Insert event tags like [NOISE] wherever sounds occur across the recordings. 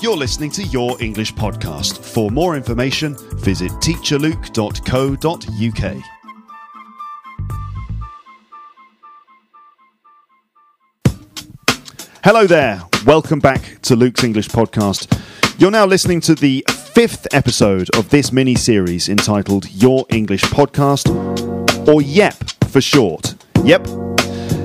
You're listening to Your English Podcast. For more information, visit teacherluke.co.uk. Hello there. Welcome back to Luke's English Podcast. You're now listening to the fifth episode of this mini series entitled Your English Podcast, or YEP for short. Yep.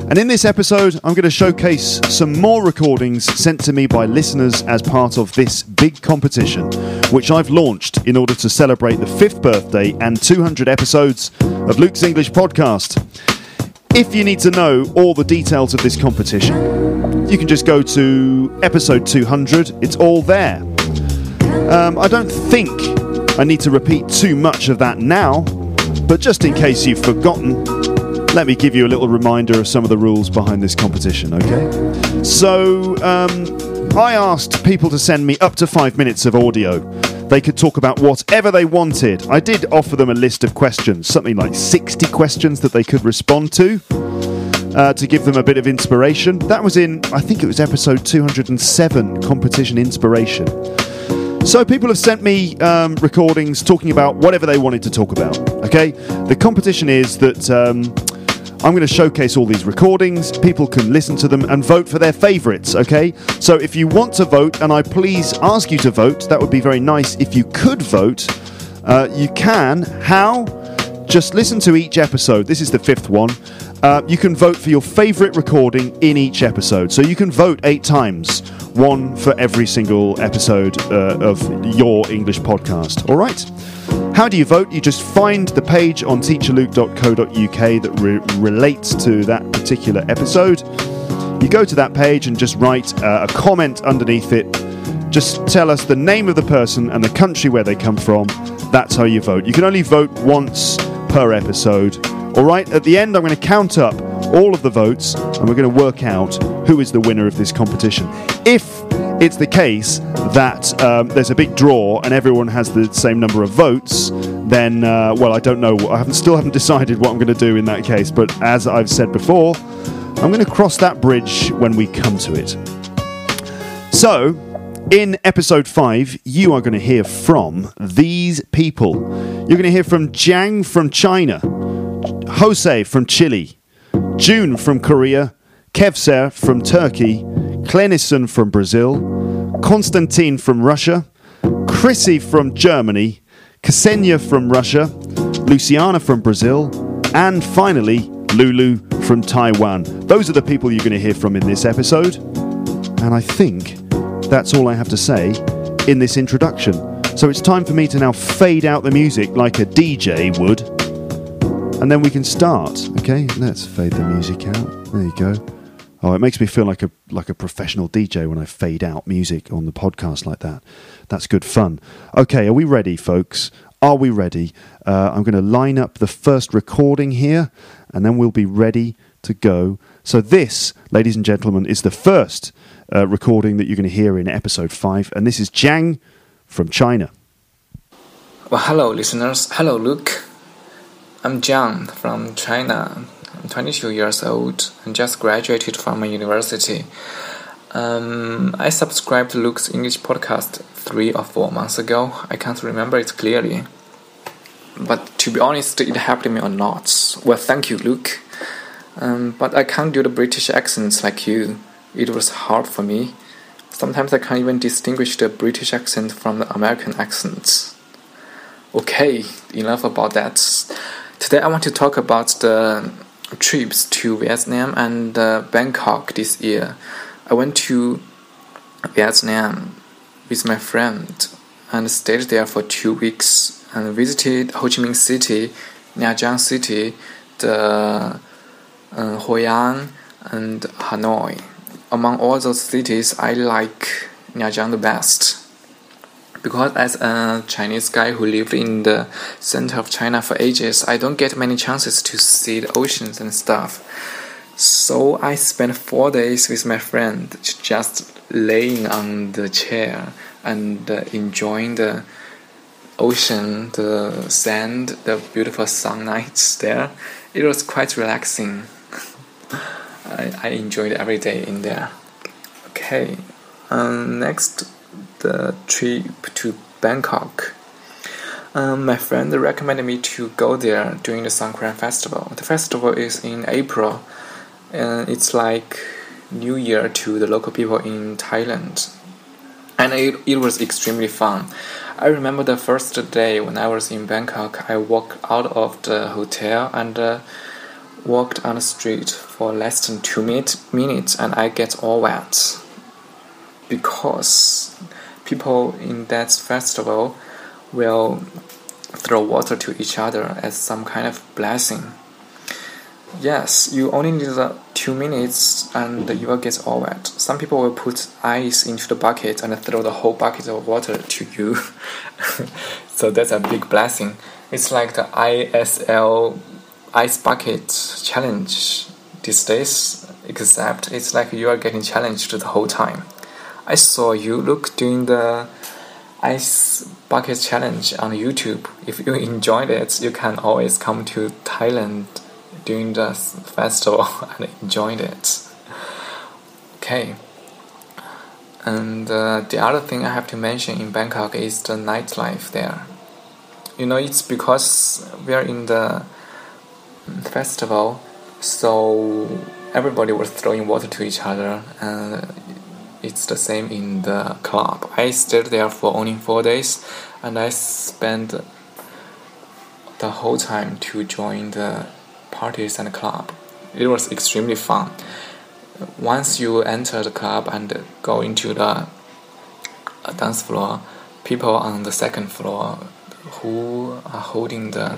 And in this episode, I'm going to showcase some more recordings sent to me by listeners as part of this big competition, which I've launched in order to celebrate the fifth birthday and 200 episodes of Luke's English Podcast. If you need to know all the details of this competition, you can just go to episode 200. It's all there. Um, I don't think I need to repeat too much of that now, but just in case you've forgotten, let me give you a little reminder of some of the rules behind this competition, okay? So, um, I asked people to send me up to five minutes of audio. They could talk about whatever they wanted. I did offer them a list of questions, something like 60 questions that they could respond to. Uh, to give them a bit of inspiration. That was in, I think it was episode 207, Competition Inspiration. So people have sent me um, recordings talking about whatever they wanted to talk about. Okay, the competition is that um, I'm going to showcase all these recordings. People can listen to them and vote for their favourites. Okay, so if you want to vote, and I please ask you to vote, that would be very nice. If you could vote, uh, you can. How? Just listen to each episode. This is the fifth one. Uh, you can vote for your favourite recording in each episode. So you can vote eight times, one for every single episode uh, of your English podcast. All right? How do you vote? You just find the page on teacherluke.co.uk that re- relates to that particular episode. You go to that page and just write uh, a comment underneath it. Just tell us the name of the person and the country where they come from. That's how you vote. You can only vote once per episode. All right, at the end, I'm going to count up all of the votes and we're going to work out who is the winner of this competition. If it's the case that um, there's a big draw and everyone has the same number of votes, then, uh, well, I don't know. I haven't, still haven't [LAUGHS] decided what I'm going to do in that case. But as I've said before, I'm going to cross that bridge when we come to it. So, in episode 5, you are going to hear from these people. You're going to hear from Jiang from China, Jose from Chile, June from Korea, Kevser from Turkey, Clenison from Brazil, Konstantin from Russia, Chrissy from Germany, Ksenia from Russia, Luciana from Brazil, and finally, Lulu from Taiwan. Those are the people you're going to hear from in this episode. And I think that's all I have to say in this introduction. So it's time for me to now fade out the music like a DJ would. And then we can start. Okay, let's fade the music out. There you go. Oh, it makes me feel like a like a professional DJ when I fade out music on the podcast like that. That's good fun. Okay, are we ready, folks? Are we ready? Uh, I'm going to line up the first recording here, and then we'll be ready to go. So this, ladies and gentlemen, is the first uh, recording that you're going to hear in episode five, and this is Jiang from China. Well, hello, listeners. Hello, Luke. I'm Jiang from China. I'm 22 years old and just graduated from a university. Um, I subscribed to Luke's English podcast three or four months ago. I can't remember it clearly. But to be honest, it helped me a lot. Well, thank you, Luke. Um, but I can't do the British accents like you. It was hard for me. Sometimes I can't even distinguish the British accent from the American accent. Okay, enough about that. Today I want to talk about the trips to Vietnam and uh, Bangkok this year. I went to Vietnam with my friend and stayed there for two weeks and visited Ho Chi Minh City, Nha Trang City, the uh, Hoi An, and Hanoi. Among all those cities, I like Nha Trang the best because as a Chinese guy who lived in the center of China for ages, I don't get many chances to see the oceans and stuff. So I spent four days with my friend just laying on the chair and uh, enjoying the ocean, the sand, the beautiful sun nights there. It was quite relaxing. [LAUGHS] I, I enjoyed every day in there. Okay, um, next the trip to Bangkok. Um, my friend recommended me to go there during the Songkran festival. The festival is in April, and it's like New Year to the local people in Thailand. And it, it was extremely fun. I remember the first day when I was in Bangkok, I walked out of the hotel and uh, walked on the street for less than two minute, minutes and I get all wet because people in that festival will throw water to each other as some kind of blessing. Yes, you only need uh, two minutes and you will get all wet. Some people will put ice into the bucket and throw the whole bucket of water to you. [LAUGHS] so that's a big blessing. It's like the ISL ice bucket challenge these days, except it's like you are getting challenged the whole time. I saw you Luke doing the ice bucket challenge on YouTube. If you enjoyed it, you can always come to Thailand during the festival [LAUGHS] and enjoyed it. Okay. And uh, the other thing I have to mention in Bangkok is the nightlife there. You know, it's because we are in the festival, so everybody was throwing water to each other, and it's the same in the club. I stayed there for only four days, and I spent the whole time to join the parties and club. It was extremely fun. Once you enter the club and go into the uh, dance floor, people on the second floor who are holding the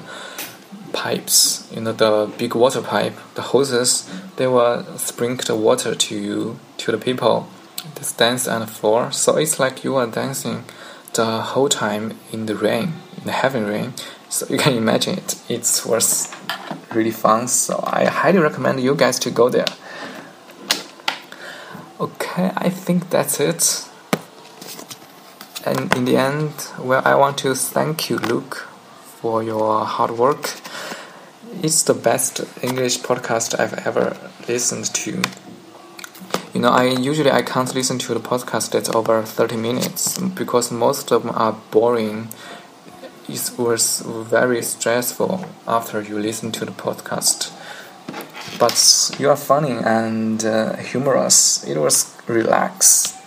pipes, you know, the big water pipe, the hoses, they will sprinkle the water to you, to the people this dance on the floor. So it's like you are dancing the whole time in the rain, in the heavy rain. So you can imagine it. It was really fun. So I highly recommend you guys to go there. Okay, I think that's it. And in the end, well, I want to thank you, Luke, for your hard work. It's the best English podcast I've ever listened to. You know, I usually I can't listen to the podcast that's over thirty minutes because most of them are boring. It was very stressful after you listen to the podcast. But you are funny and uh, humorous. It was relax.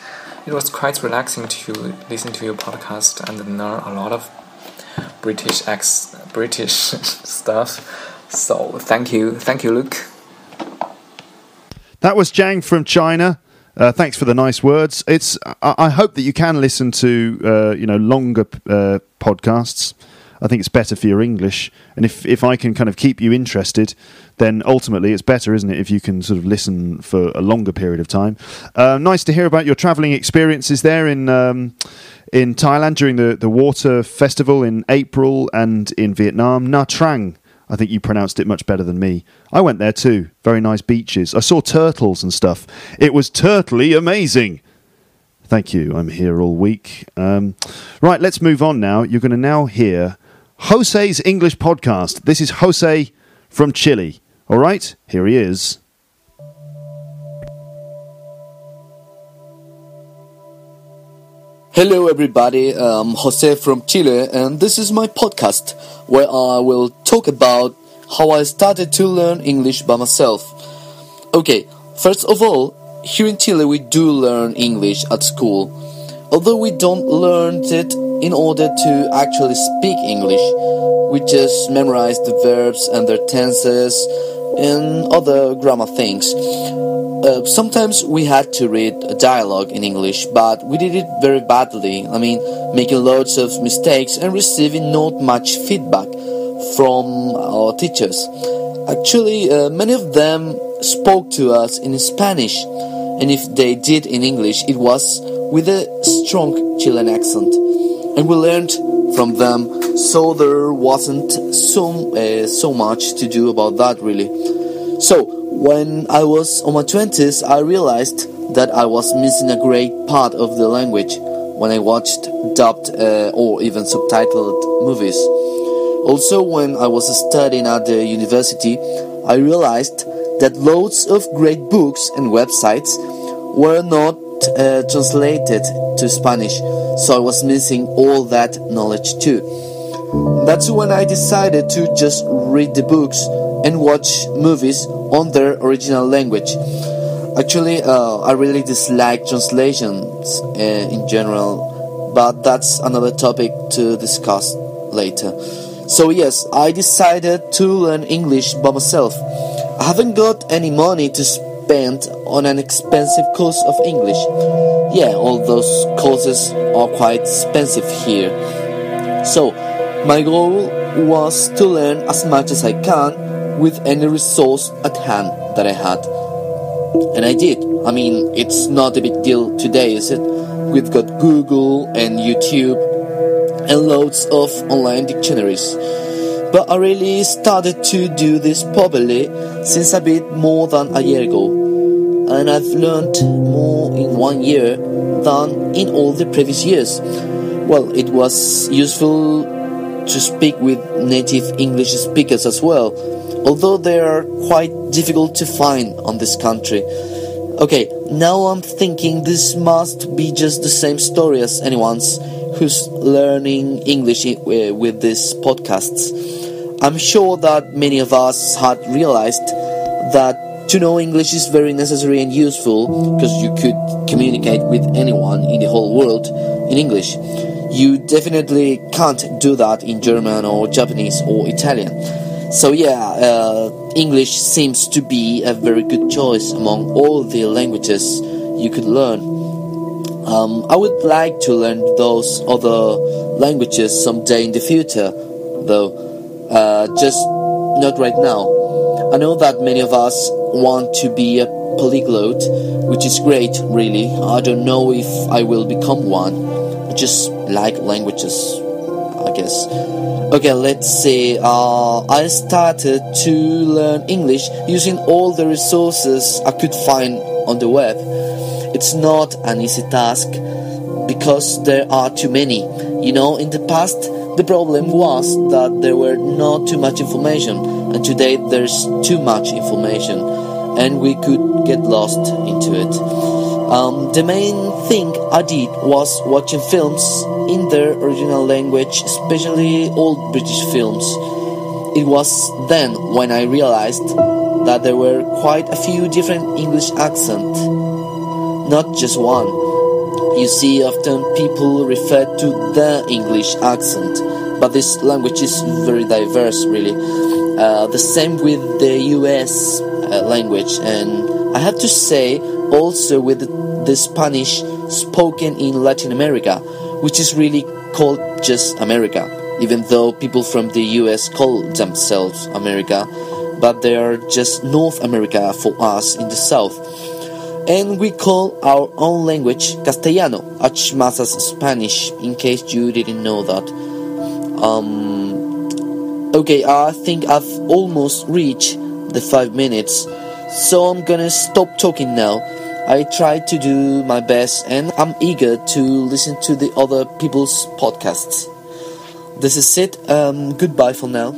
It was quite relaxing to listen to your podcast and learn a lot of British ex British [LAUGHS] stuff. So thank you, thank you, Luke. That was Jiang from China. Uh, thanks for the nice words. It's. I, I hope that you can listen to uh, you know longer uh, podcasts. I think it's better for your English, and if if I can kind of keep you interested, then ultimately it's better, isn't it? If you can sort of listen for a longer period of time. Uh, nice to hear about your travelling experiences there in. Um, in Thailand during the, the water festival in April and in Vietnam, Nha Trang I think you pronounced it much better than me. I went there too. Very nice beaches. I saw turtles and stuff. It was turtly amazing. Thank you. I'm here all week. Um, right, let's move on now. You're going to now hear Jose's English podcast. This is Jose from Chile. All right, here he is. Hello, everybody. I'm Jose from Chile, and this is my podcast where I will talk about how I started to learn English by myself. Okay, first of all, here in Chile we do learn English at school, although we don't learn it in order to actually speak English. We just memorize the verbs and their tenses and other grammar things. Uh, sometimes we had to read a dialogue in English, but we did it very badly. I mean, making loads of mistakes and receiving not much feedback from our teachers. Actually, uh, many of them spoke to us in Spanish, and if they did in English, it was with a strong Chilean accent. And we learned from them, so there wasn't so, uh, so much to do about that, really. So, when I was on my 20s, I realized that I was missing a great part of the language when I watched dubbed uh, or even subtitled movies. Also, when I was studying at the university, I realized that loads of great books and websites were not uh, translated to Spanish, so I was missing all that knowledge too. That's when I decided to just read the books and watch movies on their original language. Actually, uh, I really dislike translations uh, in general, but that's another topic to discuss later. So, yes, I decided to learn English by myself. I haven't got any money to spend on an expensive course of English. Yeah, all those courses are quite expensive here. So, my goal was to learn as much as I can with any resource at hand that I had. And I did. I mean, it's not a big deal today, is it? We've got Google and YouTube and loads of online dictionaries. But I really started to do this properly since a bit more than a year ago. And I've learned more in one year than in all the previous years. Well, it was useful to speak with native English speakers as well, although they are quite difficult to find on this country. Okay, now I'm thinking this must be just the same story as anyone's who's learning English eh, with these podcasts. I'm sure that many of us had realized that to know English is very necessary and useful because you could communicate with anyone in the whole world in English. You definitely can't do that in German or Japanese or Italian. So, yeah, uh, English seems to be a very good choice among all the languages you could learn. Um, I would like to learn those other languages someday in the future, though, uh, just not right now. I know that many of us want to be a polyglot, which is great, really. I don't know if I will become one I just like languages, Guess. Okay, let's see. Uh, I started to learn English using all the resources I could find on the web. It's not an easy task because there are too many. You know, in the past, the problem was that there were not too much information, and today there's too much information, and we could get lost into it. Um, the main thing I did was watching films in their original language, especially old British films. It was then when I realized that there were quite a few different English accents, not just one. You see, often people refer to the English accent, but this language is very diverse, really. Uh, the same with the US uh, language, and I have to say, also with the Spanish spoken in Latin America, which is really called just America, even though people from the US call themselves America, but they are just North America for us in the South. And we call our own language Castellano, as much as Spanish, in case you didn't know that. Um, okay, I think I've almost reached the five minutes, so I'm gonna stop talking now I try to do my best and I'm eager to listen to the other people's podcasts. This is it. Um, goodbye for now.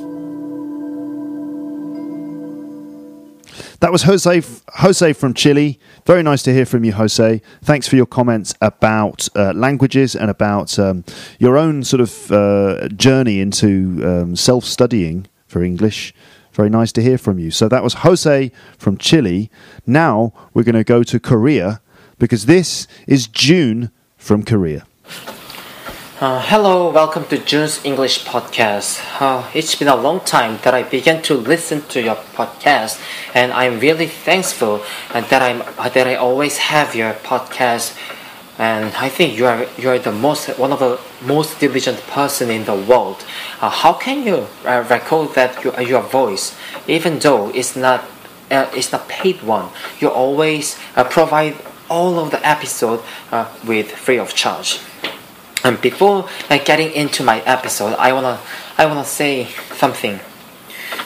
That was Jose Jose from Chile. Very nice to hear from you, Jose. Thanks for your comments about uh, languages and about um, your own sort of uh, journey into um, self studying for English. Very nice to hear from you. So that was Jose from Chile. Now we're going to go to Korea because this is June from Korea. Uh, hello, welcome to June's English podcast. Uh, it's been a long time that I began to listen to your podcast, and I'm really thankful that I'm that I always have your podcast and I think you are you are the most one of the most diligent person in the world. Uh, how can you uh, record that your, your voice, even though it's not uh, it's not paid one? You always uh, provide all of the episode uh, with free of charge. And before uh, getting into my episode, I wanna I wanna say something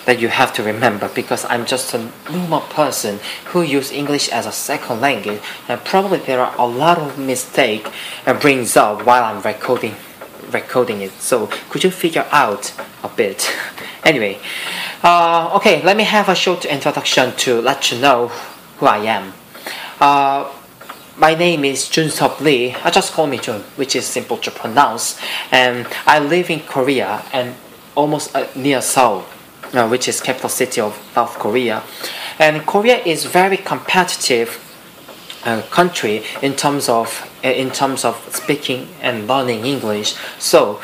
that you have to remember because I'm just a normal person who use English as a second language and probably there are a lot of mistake and brings up while I'm recording recording it so could you figure out a bit [LAUGHS] anyway uh, okay let me have a short introduction to let you know who I am uh, my name is Jun Sop Lee. I just call me Jun, which is simple to pronounce. And I live in Korea and almost uh, near Seoul, uh, which is capital city of South Korea. And Korea is very competitive uh, country in terms of uh, in terms of speaking and learning English. So.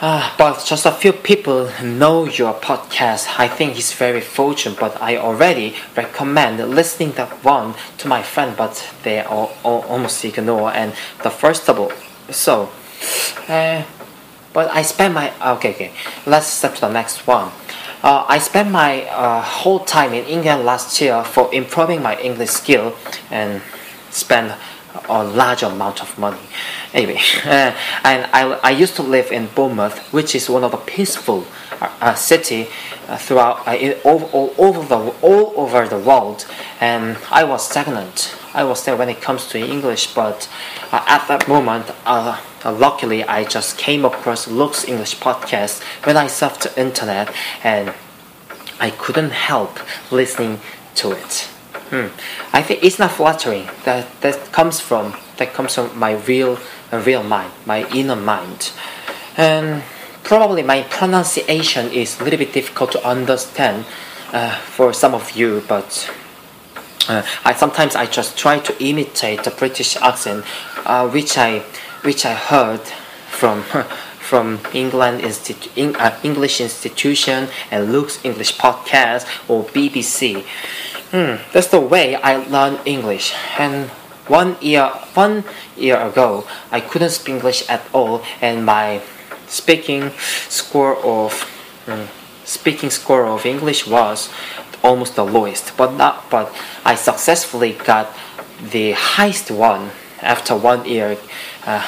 Uh, but just a few people know your podcast. I think it's very fortunate, but I already recommend listening that one to my friend, but they all, all almost ignore. And the first of all, so, uh, but I spend my okay, okay. Let's step to the next one. Uh, I spent my uh, whole time in England last year for improving my English skill and spend a large amount of money. Anyway, uh, [LAUGHS] and I, I used to live in Bournemouth, which is one of the peaceful uh, uh city uh, throughout uh, all, all, over the all over the world, and I was stagnant. I was there when it comes to English, but uh, at that moment, luckily I just came across Luke's English podcast when I surfed the internet, and I couldn't help listening to it. Hmm. I think it's not flattering. That that comes from that comes from my real real mind, my inner mind, and probably my pronunciation is a little bit difficult to understand uh, for some of you, but. Uh, I sometimes I just try to imitate the British accent, uh, which I which I heard from [LAUGHS] from England Institu- uh, English Institution and Luke's English Podcast or BBC. Hmm, that's the way I learned English. And one year, one year ago, I couldn't speak English at all, and my speaking score of hmm, speaking score of English was almost the lowest. But not, but I successfully got the highest one after one year uh,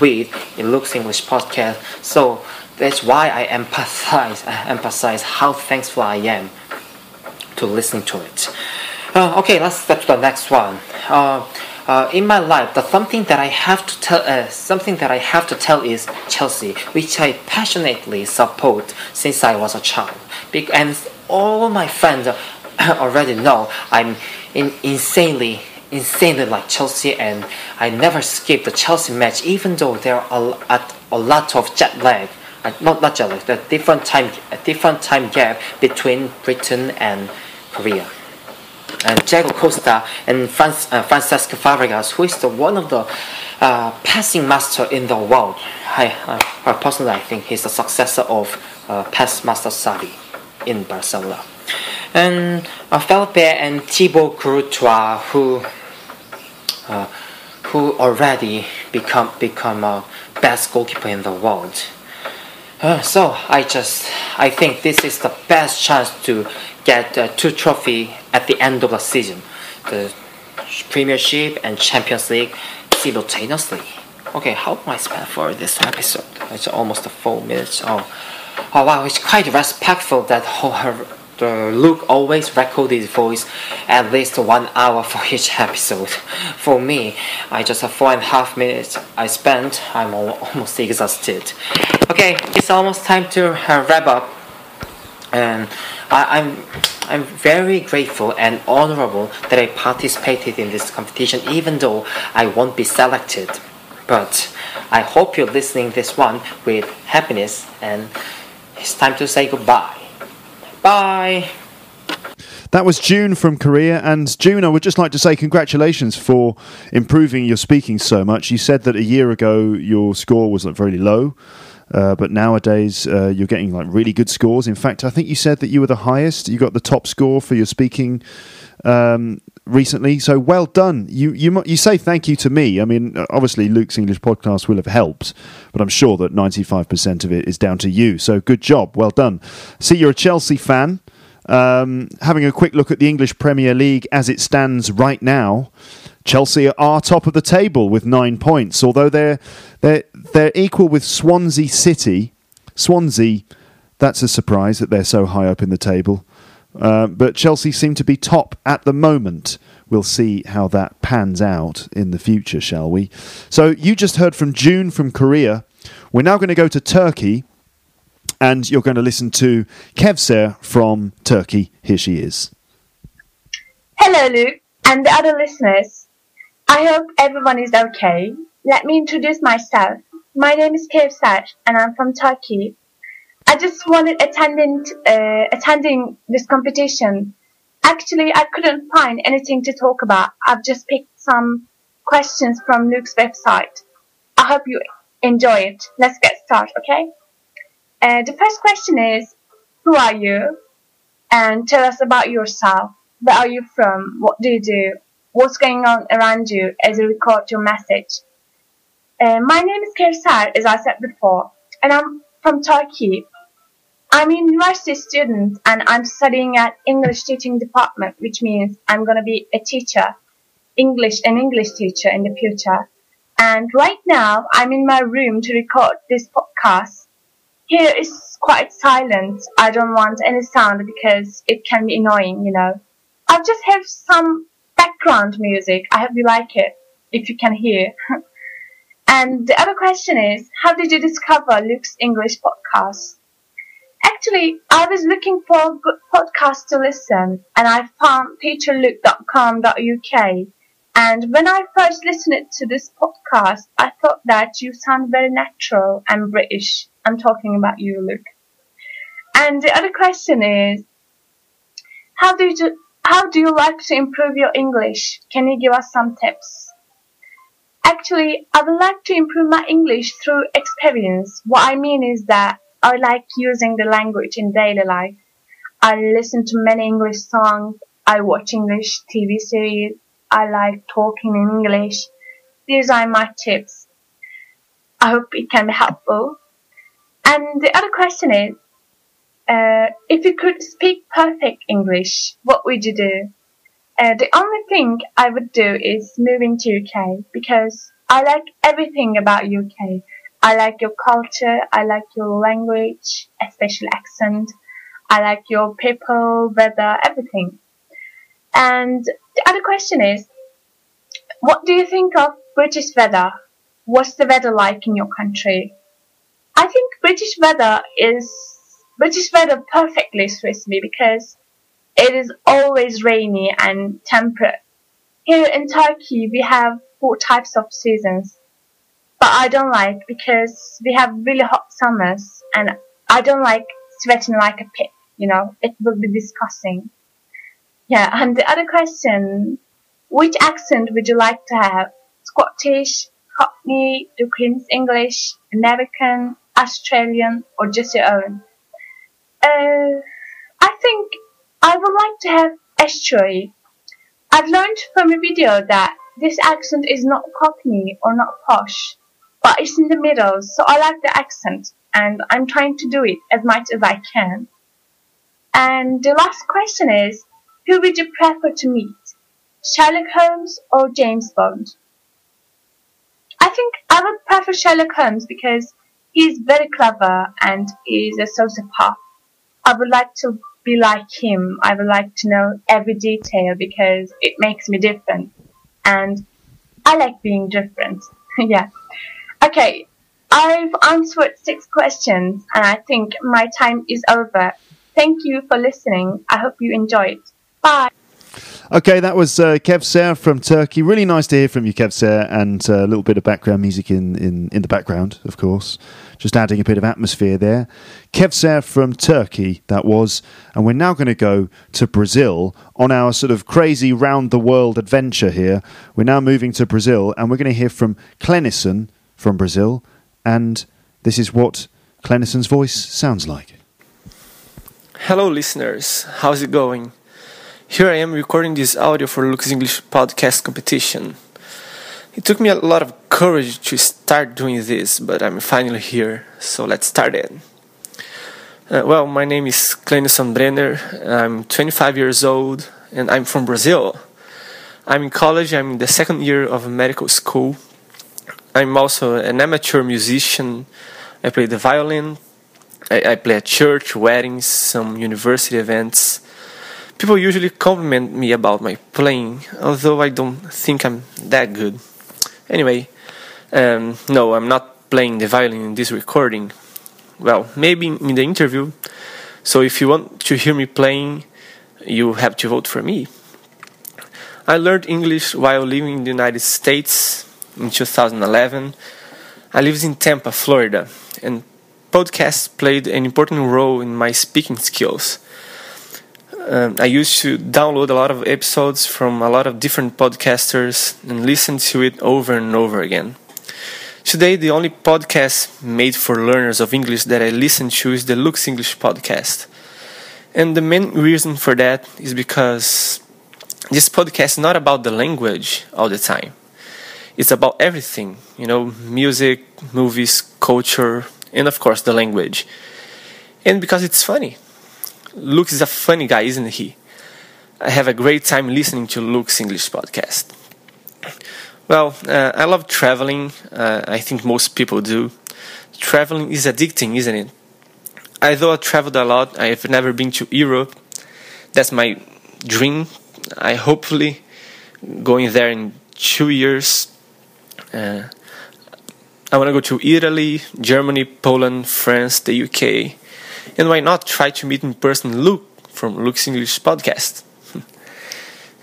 with the Luke's English podcast. So that's why I emphasize [LAUGHS] emphasize how thankful I am to listen to it. Uh, okay, let's step to the next one. Uh, uh, in my life, the something that I have to tell, uh, something that I have to tell is Chelsea, which I passionately support since I was a child. Be- and all my friends [COUGHS] already know I'm in- insanely, insanely like Chelsea, and I never skip the Chelsea match, even though there are a, a lot of jet lag not not jealous, the different time a different time gap between Britain and Korea. And Diego Costa and Franz, uh, Francesco Fabregas, who is the one of the uh, passing master in the world. I, uh, personally, I think he's the successor of uh, pass master Xavi in Barcelona. And uh, Felipe and Thibaut Courtois, who uh, who already become become a best goalkeeper in the world. Uh, so I just I think this is the best chance to get uh, two trophy at the end of the season, the Premiership and Champions League simultaneously. Okay, how am I spend for this episode? It's almost four minutes. Oh, oh wow! It's quite respectful that [LAUGHS] her the Luke always record his voice at least one hour [LAUGHS] for each episode. For me, I just have four and a half minutes I spent. I'm [LAUGHS] almost exhausted. Okay, it's almost time to uh, wrap up. And I, I'm I'm very grateful and honorable that I participated in this competition, even though I won't be selected. But I hope you're listening this one with happiness, and it's time to say goodbye. Bye. That was June from Korea. And June, I would just like to say congratulations for improving your speaking so much. You said that a year ago your score was like very low. Uh, but nowadays, uh, you're getting like really good scores. In fact, I think you said that you were the highest. You got the top score for your speaking um, recently. So well done. You you you say thank you to me. I mean, obviously Luke's English podcast will have helped, but I'm sure that 95% of it is down to you. So good job. Well done. See, you're a Chelsea fan. Um, having a quick look at the English Premier League as it stands right now. Chelsea are top of the table with nine points, although they're they're they're equal with Swansea City. Swansea, that's a surprise that they're so high up in the table. Uh, but Chelsea seem to be top at the moment. We'll see how that pans out in the future, shall we? So you just heard from June from Korea. We're now going to go to Turkey, and you're going to listen to Kevser from Turkey. Here she is. Hello, Luke, and the other listeners. I hope everyone is okay. Let me introduce myself. My name is Kevser and I'm from Turkey. I just wanted attending uh, attending this competition. Actually, I couldn't find anything to talk about. I've just picked some questions from Luke's website. I hope you enjoy it. Let's get started, okay? Uh, the first question is, who are you? And tell us about yourself. Where are you from? What do you do? What's going on around you as you record your message? Uh, my name is Kevser, as I said before, and I'm from Turkey. I'm a university student and I'm studying at English teaching department, which means I'm going to be a teacher, English, an English teacher in the future. And right now I'm in my room to record this podcast. Here is quite silent. I don't want any sound because it can be annoying, you know. I'll just have some background music. I hope you like it, if you can hear. [LAUGHS] and the other question is, how did you discover Luke's English podcast? Actually, I was looking for good podcast to listen, and I found teacherluke.com.uk. And when I first listened to this podcast, I thought that you sound very natural and British. I'm talking about you, Luke. And the other question is, how do you how do you like to improve your English? Can you give us some tips? Actually, I would like to improve my English through experience. What I mean is that I like using the language in daily life. I listen to many English songs. I watch English TV series. I like talking in English. These are my tips. I hope it can be helpful. And the other question is, uh, if you could speak perfect English, what would you do? Uh, the only thing I would do is move into UK because I like everything about UK. I like your culture. I like your language, especially accent. I like your people, weather, everything. And the other question is, what do you think of British weather? What's the weather like in your country? I think British weather is British weather perfectly suits me because it is always rainy and temperate. Here in Turkey, we have four types of seasons but I don't like because we have really hot summers and I don't like sweating like a pig, you know, it will be disgusting. Yeah, and the other question, which accent would you like to have? Scottish, Cockney, Queen's English, American, Australian, or just your own? I think I would like to have estuary. I've learned from a video that this accent is not Cockney or not posh but it's in the middle, so I like the accent, and I'm trying to do it as much as I can. And the last question is, who would you prefer to meet, Sherlock Holmes or James Bond? I think I would prefer Sherlock Holmes because he's very clever and is a sociopath. I would like to be like him. I would like to know every detail because it makes me different. And I like being different. [LAUGHS] yeah. Okay, I've answered six questions and I think my time is over. Thank you for listening. I hope you enjoyed. Bye. Okay, that was uh, Kevser from Turkey. Really nice to hear from you, Kevser, and uh, a little bit of background music in, in, in the background, of course. Just adding a bit of atmosphere there. Kevser from Turkey, that was. And we're now going to go to Brazil on our sort of crazy round the world adventure here. We're now moving to Brazil, and we're going to hear from Clenison from Brazil, and this is what Clenison's voice sounds like. Hello, listeners. How's it going? Here I am recording this audio for Luke's English podcast competition. It took me a lot of courage to start doing this, but I'm finally here, so let's start it. Uh, well, my name is Clenison Brenner. I'm 25 years old and I'm from Brazil. I'm in college, I'm in the second year of medical school I'm also an amateur musician. I play the violin. I, I play at church, weddings, some university events. People usually compliment me about my playing, although I don't think I'm that good. Anyway, um, no, I'm not playing the violin in this recording. Well, maybe in the interview. So if you want to hear me playing, you have to vote for me. I learned English while living in the United States in 2011. I lived in Tampa, Florida, and podcasts played an important role in my speaking skills. Um, I used to download a lot of episodes from a lot of different podcasters and listen to it over and over again. Today, the only podcast made for learners of English that I listen to is the Luke's English podcast. And the main reason for that is because this podcast is not about the language all the time. It's about everything, you know, music, movies, culture, and of course the language. And because it's funny. Luke is a funny guy, isn't he? I have a great time listening to Luke's English podcast. Well, uh, I love traveling. Uh, I think most people do. Traveling is addicting, isn't it? Although I traveled a lot, I have never been to Europe. That's my dream. I hopefully going there in two years. Uh, I want to go to Italy, Germany, Poland, France, the UK, and why not try to meet in person Luke from Luke's English podcast? [LAUGHS]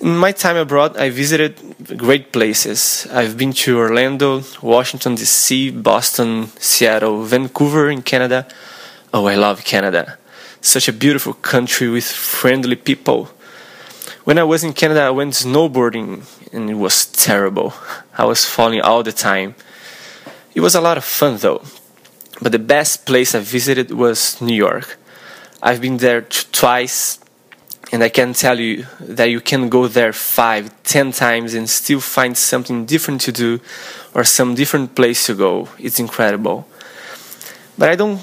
In my time abroad, I visited great places. I've been to Orlando, Washington, D.C., Boston, Seattle, Vancouver in Canada. Oh, I love Canada. Such a beautiful country with friendly people. When I was in Canada, I went snowboarding and it was terrible. [LAUGHS] I was falling all the time. It was a lot of fun though. But the best place I visited was New York. I've been there twice, and I can tell you that you can go there five, ten times and still find something different to do or some different place to go. It's incredible. But I don't,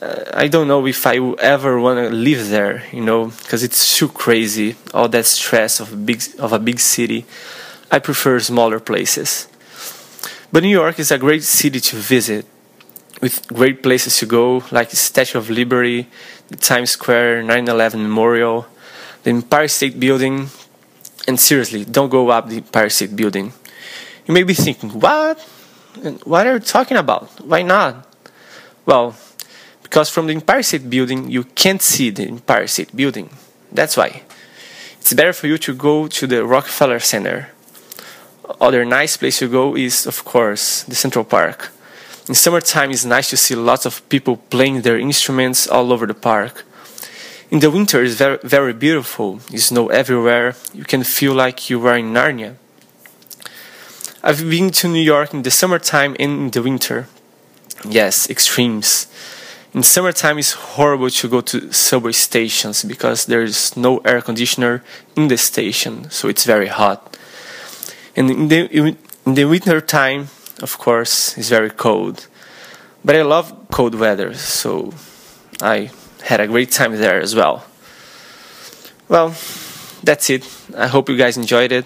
uh, I don't know if I will ever want to live there, you know, because it's too crazy. All that stress of a big of a big city. I prefer smaller places. But New York is a great city to visit with great places to go, like the Statue of Liberty, the Times Square 9 11 Memorial, the Empire State Building. And seriously, don't go up the Empire State Building. You may be thinking, what? What are you talking about? Why not? Well, because from the Empire State Building, you can't see the Empire State Building. That's why. It's better for you to go to the Rockefeller Center. Other nice place to go is, of course, the Central Park in summertime, it's nice to see lots of people playing their instruments all over the park. In the winter, it's very, very beautiful. There's snow everywhere. You can feel like you are in Narnia. I've been to New York in the summertime and in the winter. Yes, extremes. In summertime, it's horrible to go to subway stations because there's no air conditioner in the station, so it's very hot. And in the, in the winter time, of course, it's very cold. But I love cold weather, so I had a great time there as well. Well, that's it. I hope you guys enjoyed it.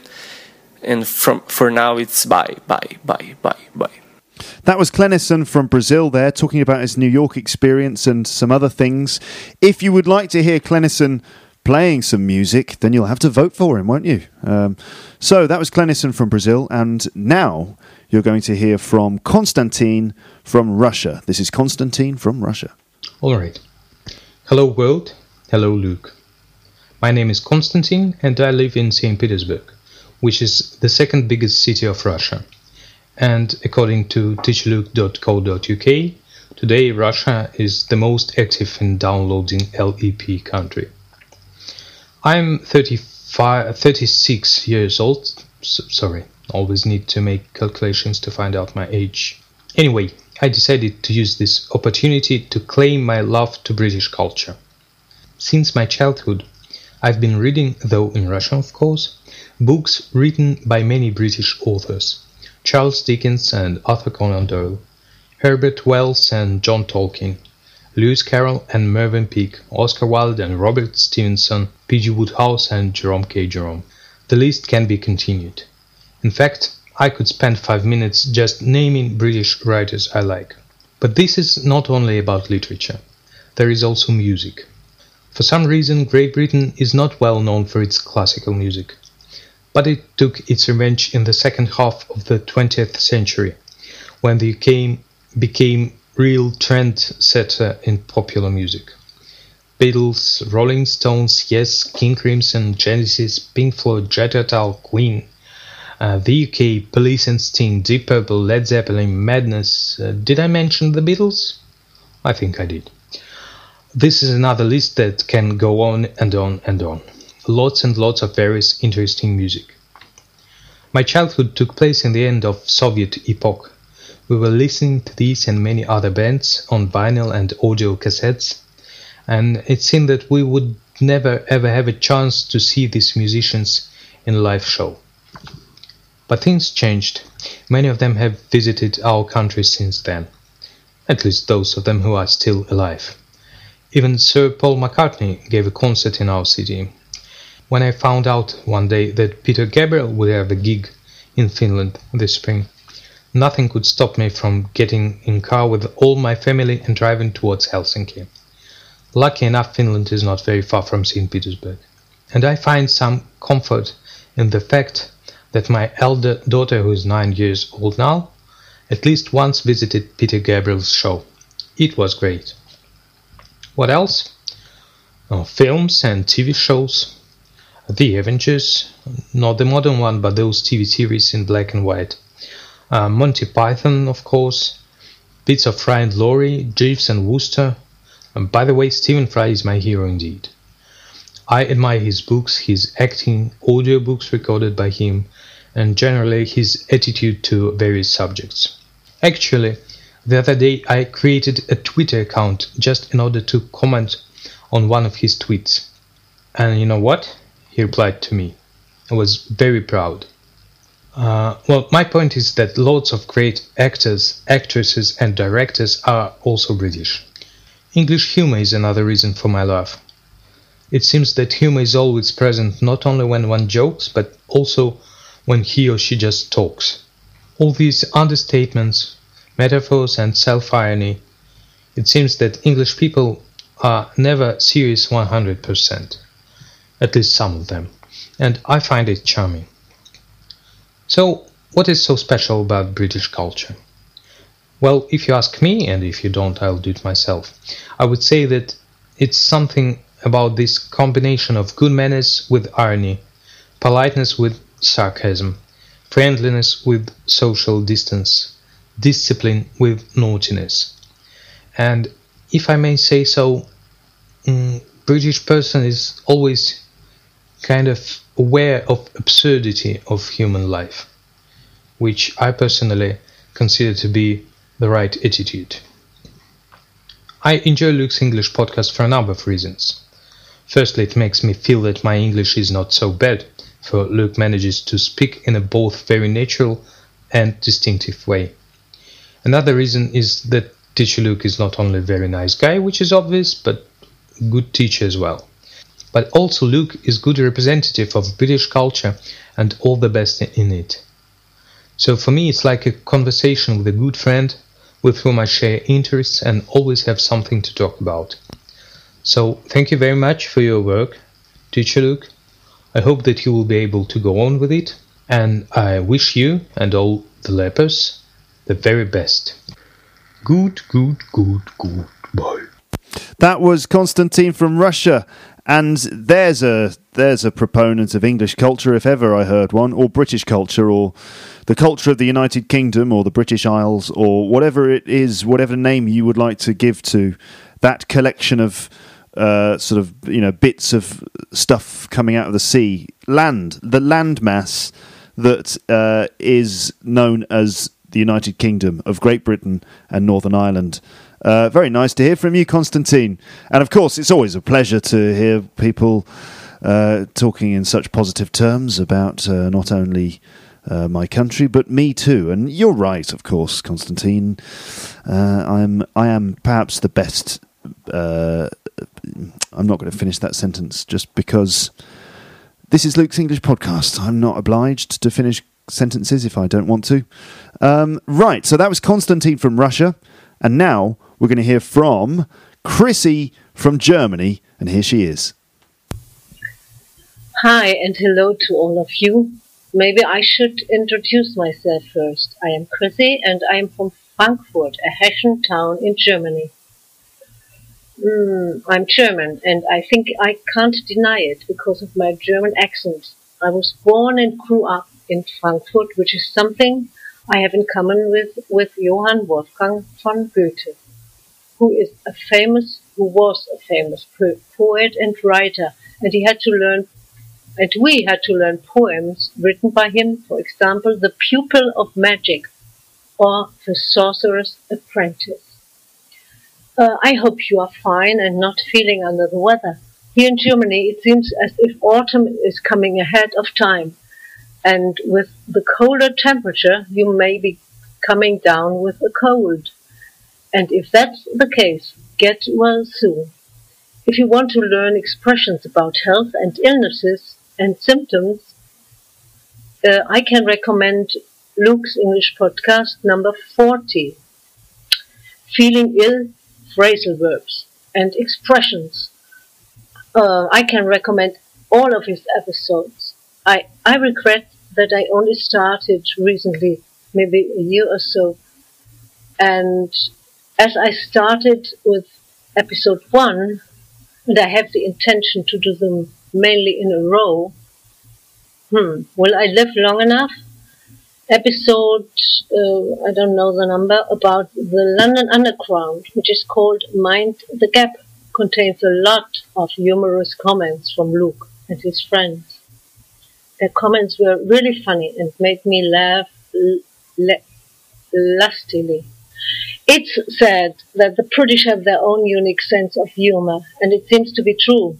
And from for now, it's bye, bye, bye, bye, bye. That was Clenison from Brazil there, talking about his New York experience and some other things. If you would like to hear Clenison playing some music, then you'll have to vote for him, won't you? Um, so that was Clenison from Brazil, and now you're going to hear from Konstantin from Russia. This is Konstantin from Russia. All right. Hello, world. Hello, Luke. My name is Konstantin, and I live in St. Petersburg, which is the second biggest city of Russia. And according to teachluke.co.uk, today Russia is the most active in downloading LEP country. I'm 35, 36 years old. So, sorry, Always need to make calculations to find out my age. Anyway, I decided to use this opportunity to claim my love to British culture. Since my childhood, I've been reading, though in Russian of course, books written by many British authors Charles Dickens and Arthur Conan Doyle, Herbert Wells and John Tolkien, Lewis Carroll and Mervyn Peake, Oscar Wilde and Robert Stevenson, P.G. Wodehouse and Jerome K. Jerome. The list can be continued. In fact, I could spend five minutes just naming British writers I like. But this is not only about literature. There is also music. For some reason, Great Britain is not well known for its classical music. But it took its revenge in the second half of the 20th century, when the UK became real trendsetter in popular music. Beatles, Rolling Stones, Yes, King Crimson, Genesis, Pink Floyd, Tull, Queen, uh, the UK, Police and Sting, Deep Purple, Led Zeppelin, Madness. Uh, did I mention the Beatles? I think I did. This is another list that can go on and on and on. Lots and lots of various interesting music. My childhood took place in the end of Soviet epoch. We were listening to these and many other bands on vinyl and audio cassettes, and it seemed that we would never ever have a chance to see these musicians in live show. But things changed. Many of them have visited our country since then, at least those of them who are still alive. Even Sir Paul McCartney gave a concert in our city. When I found out one day that Peter Gabriel would have a gig in Finland this spring, Nothing could stop me from getting in car with all my family and driving towards Helsinki. Lucky enough, Finland is not very far from St. Petersburg, and I find some comfort in the fact that my elder daughter, who is nine years old now, at least once visited Peter Gabriel's show. It was great. What else? Oh, films and TV shows. The Avengers, not the modern one, but those TV series in black and white uh, Monty Python, of course, bits of Fry and Laurie, Jeeves and Wooster. And by the way, Stephen Fry is my hero indeed. I admire his books, his acting, audiobooks recorded by him, and generally his attitude to various subjects. Actually, the other day I created a Twitter account just in order to comment on one of his tweets. And you know what? He replied to me. I was very proud. Uh, well, my point is that lots of great actors, actresses, and directors are also British. English humor is another reason for my love. It seems that humor is always present not only when one jokes, but also when he or she just talks. All these understatements, metaphors, and self irony, it seems that English people are never serious 100%, at least some of them, and I find it charming. So, what is so special about British culture? Well, if you ask me, and if you don't, I'll do it myself, I would say that it's something about this combination of good manners with irony, politeness with sarcasm, friendliness with social distance, discipline with naughtiness. And if I may say so, mm, British person is always kind of aware of absurdity of human life, which I personally consider to be the right attitude. I enjoy Luke's English podcast for a number of reasons. Firstly, it makes me feel that my English is not so bad, for Luke manages to speak in a both very natural and distinctive way. Another reason is that teacher Luke is not only a very nice guy, which is obvious, but good teacher as well but also Luke is good representative of British culture and all the best in it. So for me it's like a conversation with a good friend with whom I share interests and always have something to talk about. So thank you very much for your work, teacher Luke. I hope that you will be able to go on with it and I wish you and all the LEPpers the very best. Good, good, good, good. Bye. That was Konstantin from Russia and there's a there's a proponent of English culture, if ever I heard one, or British culture, or the culture of the United Kingdom, or the British Isles, or whatever it is, whatever name you would like to give to that collection of uh, sort of you know bits of stuff coming out of the sea, land, the landmass that uh, is known as the United Kingdom of Great Britain and Northern Ireland. Uh, very nice to hear from you, Constantine. And of course, it's always a pleasure to hear people uh, talking in such positive terms about uh, not only uh, my country but me too. And you're right, of course, Constantine. Uh, I'm I am perhaps the best. Uh, I'm not going to finish that sentence just because this is Luke's English podcast. I'm not obliged to finish sentences if I don't want to. Um, right, so that was Constantine from Russia. And now we're going to hear from Chrissy from Germany, and here she is. Hi, and hello to all of you. Maybe I should introduce myself first. I am Chrissy, and I am from Frankfurt, a Hessian town in Germany. Mm, I'm German, and I think I can't deny it because of my German accent. I was born and grew up in Frankfurt, which is something I have in common with, with Johann Wolfgang von Goethe, who is a famous, who was a famous po- poet and writer, and he had to learn, and we had to learn poems written by him, for example, The Pupil of Magic or The Sorcerer's Apprentice. Uh, I hope you are fine and not feeling under the weather. Here in Germany, it seems as if autumn is coming ahead of time and with the colder temperature, you may be coming down with a cold. And if that's the case, get well soon. If you want to learn expressions about health and illnesses and symptoms, uh, I can recommend Luke's English podcast number 40. Feeling ill, phrasal verbs and expressions. Uh, I can recommend all of his episodes. I, I regret that I only started recently, maybe a year or so. And as I started with episode one, and I have the intention to do them mainly in a row, hmm, will I live long enough? Episode, uh, I don't know the number, about the London Underground, which is called Mind the Gap, contains a lot of humorous comments from Luke and his friends. Their comments were really funny and made me laugh lustily. It's said that the British have their own unique sense of humor, and it seems to be true,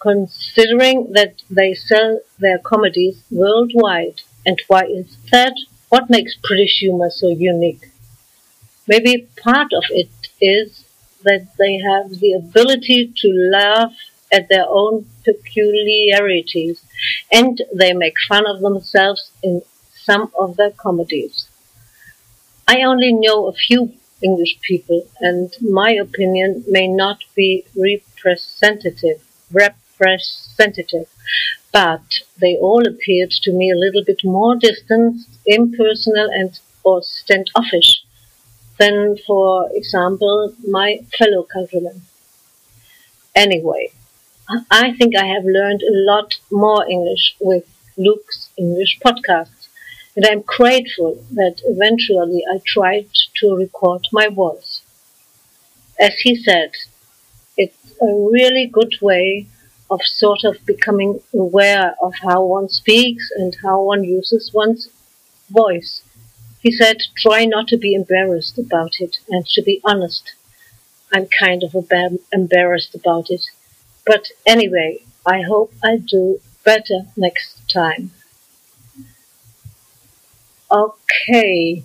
considering that they sell their comedies worldwide. And why is that? What makes British humor so unique? Maybe part of it is that they have the ability to laugh at their own peculiarities, and they make fun of themselves in some of their comedies. I only know a few English people, and my opinion may not be representative, representative, but they all appeared to me a little bit more distant, impersonal, and or standoffish than, for example, my fellow countrymen. Anyway, I think I have learned a lot more English with Luke's English podcast, and I'm grateful that eventually I tried to record my voice. As he said, it's a really good way of sort of becoming aware of how one speaks and how one uses one's voice. He said, try not to be embarrassed about it and to be honest. I'm kind of embarrassed about it. But anyway, I hope I do better next time. Okay,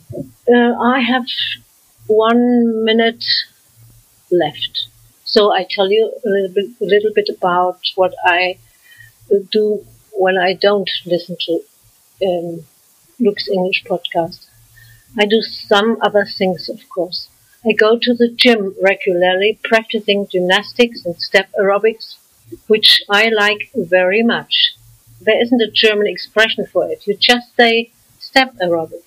uh, I have one minute left. So I tell you a little bit, a little bit about what I do when I don't listen to um, Luke's English podcast. I do some other things, of course. I go to the gym regularly, practicing gymnastics and step aerobics, which I like very much. There isn't a German expression for it. You just say step aerobic.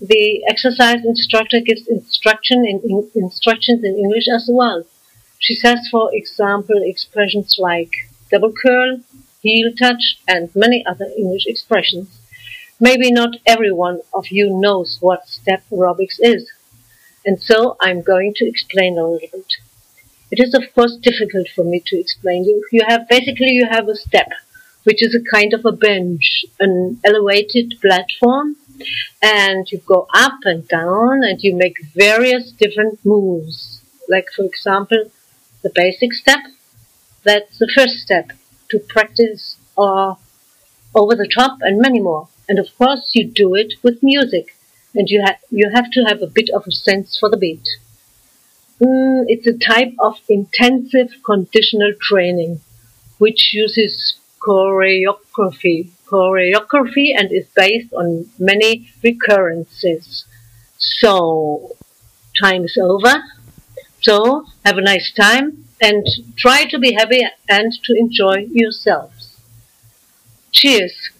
The exercise instructor gives instruction in, in, instructions in English as well. She says, for example, expressions like double curl, heel touch, and many other English expressions. Maybe not everyone of you knows what step aerobics is. And so I'm going to explain a little bit. It is of course difficult for me to explain. You, you have basically you have a step, which is a kind of a bench, an elevated platform, and you go up and down and you make various different moves. Like for example, the basic step. That's the first step to practice or over the top and many more. And of course you do it with music and you, ha- you have to have a bit of a sense for the beat. Mm, it's a type of intensive conditional training which uses choreography, choreography and is based on many recurrences. So, time is over. So, have a nice time and try to be happy and to enjoy yourselves. Cheers!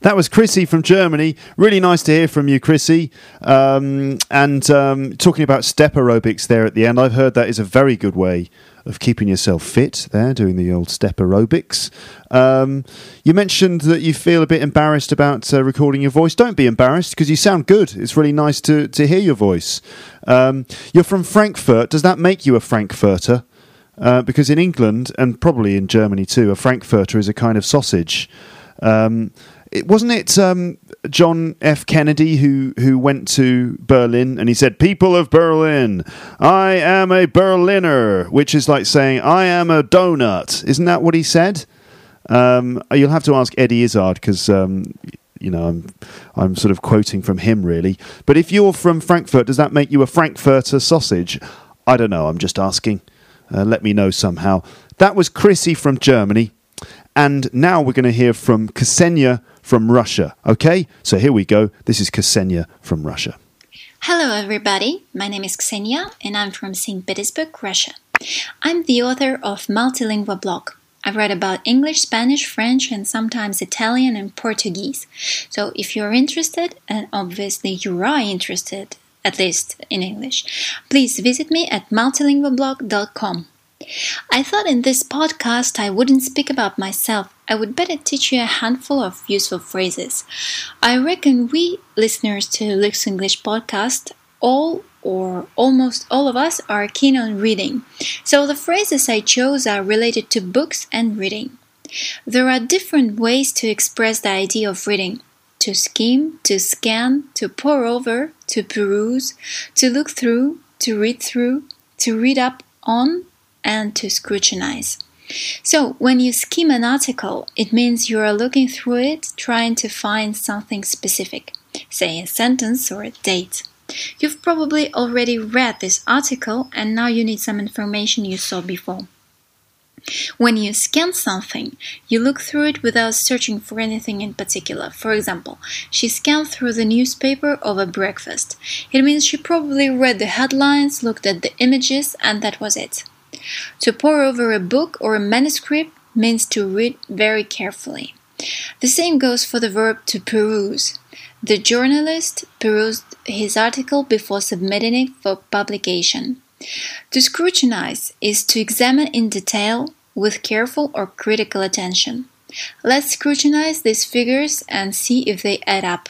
That was Chrissy from Germany. Really nice to hear from you, Chrissy. Um, and um, talking about step aerobics there at the end, I've heard that is a very good way of keeping yourself fit there, doing the old step aerobics. Um, you mentioned that you feel a bit embarrassed about uh, recording your voice. Don't be embarrassed because you sound good. It's really nice to, to hear your voice. Um, you're from Frankfurt. Does that make you a Frankfurter? Uh, because in England and probably in Germany too, a Frankfurter is a kind of sausage. Um, it, wasn't it um, John F. Kennedy who, who went to Berlin and he said, People of Berlin, I am a Berliner, which is like saying, I am a donut. Isn't that what he said? Um, you'll have to ask Eddie Izzard because. Um, you know, I'm, I'm sort of quoting from him really. But if you're from Frankfurt, does that make you a Frankfurter sausage? I don't know. I'm just asking. Uh, let me know somehow. That was Chrissy from Germany. And now we're going to hear from Ksenia from Russia. Okay, so here we go. This is Ksenia from Russia. Hello, everybody. My name is Ksenia, and I'm from St. Petersburg, Russia. I'm the author of Multilingual blog. I write about English, Spanish, French, and sometimes Italian and Portuguese. So if you're interested, and obviously you are interested, at least in English, please visit me at multilingualblog.com. I thought in this podcast I wouldn't speak about myself. I would better teach you a handful of useful phrases. I reckon we listeners to Luke's English podcast all or almost all of us are keen on reading. So the phrases I chose are related to books and reading. There are different ways to express the idea of reading to skim, to scan, to pore over, to peruse, to look through, to read through, to read up on, and to scrutinize. So, when you skim an article, it means you are looking through it, trying to find something specific, say a sentence or a date. You've probably already read this article and now you need some information you saw before. When you scan something, you look through it without searching for anything in particular. For example, she scanned through the newspaper over breakfast. It means she probably read the headlines, looked at the images, and that was it. To pore over a book or a manuscript means to read very carefully. The same goes for the verb to peruse. The journalist perused his article before submitting it for publication. To scrutinize is to examine in detail with careful or critical attention. Let's scrutinize these figures and see if they add up.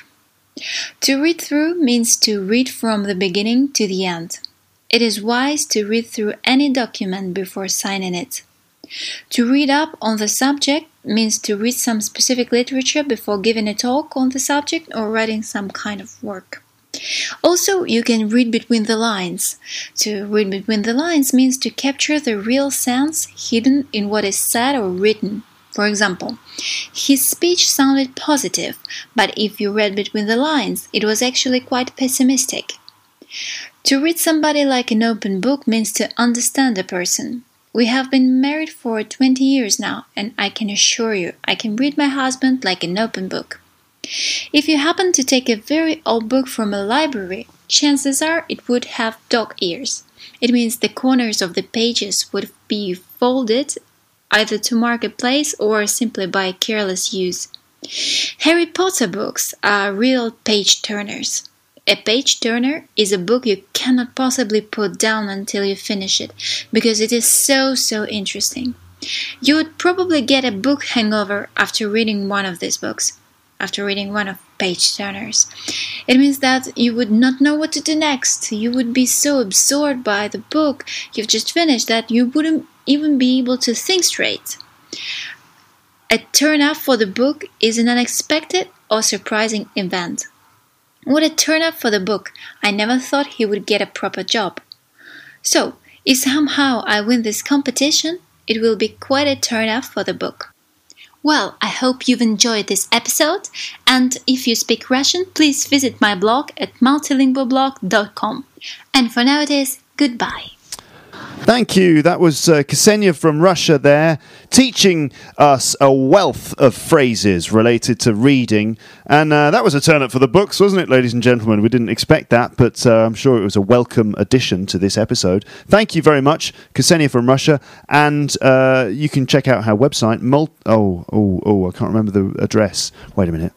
To read through means to read from the beginning to the end. It is wise to read through any document before signing it. To read up on the subject means to read some specific literature before giving a talk on the subject or writing some kind of work. Also, you can read between the lines. To read between the lines means to capture the real sense hidden in what is said or written. For example, his speech sounded positive, but if you read between the lines, it was actually quite pessimistic. To read somebody like an open book means to understand a person. We have been married for 20 years now, and I can assure you I can read my husband like an open book. If you happen to take a very old book from a library, chances are it would have dog ears. It means the corners of the pages would be folded either to mark a place or simply by careless use. Harry Potter books are real page turners. A page turner is a book you cannot possibly put down until you finish it because it is so, so interesting. You would probably get a book hangover after reading one of these books, after reading one of page turners. It means that you would not know what to do next. You would be so absorbed by the book you've just finished that you wouldn't even be able to think straight. A turn up for the book is an unexpected or surprising event. What a turn up for the book! I never thought he would get a proper job. So, if somehow I win this competition, it will be quite a turn up for the book. Well, I hope you've enjoyed this episode, and if you speak Russian, please visit my blog at multilingualblog.com. And for now it is goodbye. Thank you. That was uh, Ksenia from Russia there, teaching us a wealth of phrases related to reading. And uh, that was a turn up for the books, wasn't it, ladies and gentlemen? We didn't expect that, but uh, I'm sure it was a welcome addition to this episode. Thank you very much, Ksenia from Russia. And uh, you can check out her website. Mul- oh, oh, oh, I can't remember the address. Wait a minute.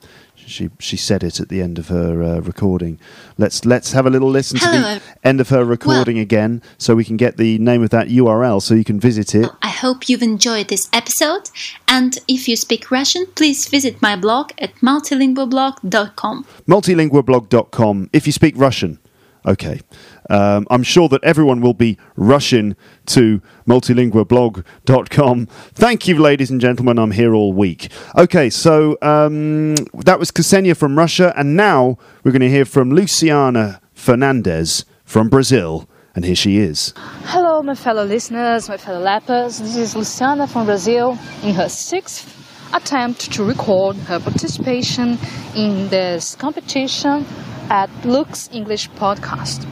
She she said it at the end of her uh, recording. Let's let's have a little listen to the end of her recording again, so we can get the name of that URL, so you can visit it. I hope you've enjoyed this episode, and if you speak Russian, please visit my blog at multilingualblog.com. Multilingualblog.com. If you speak Russian, okay. Um, I'm sure that everyone will be rushing to multilinguablog.com. Thank you, ladies and gentlemen. I'm here all week. Okay, so um, that was Ksenia from Russia, and now we're going to hear from Luciana Fernandez from Brazil, and here she is. Hello, my fellow listeners, my fellow lappers. This is Luciana from Brazil in her sixth attempt to record her participation in this competition at Luke's English podcast.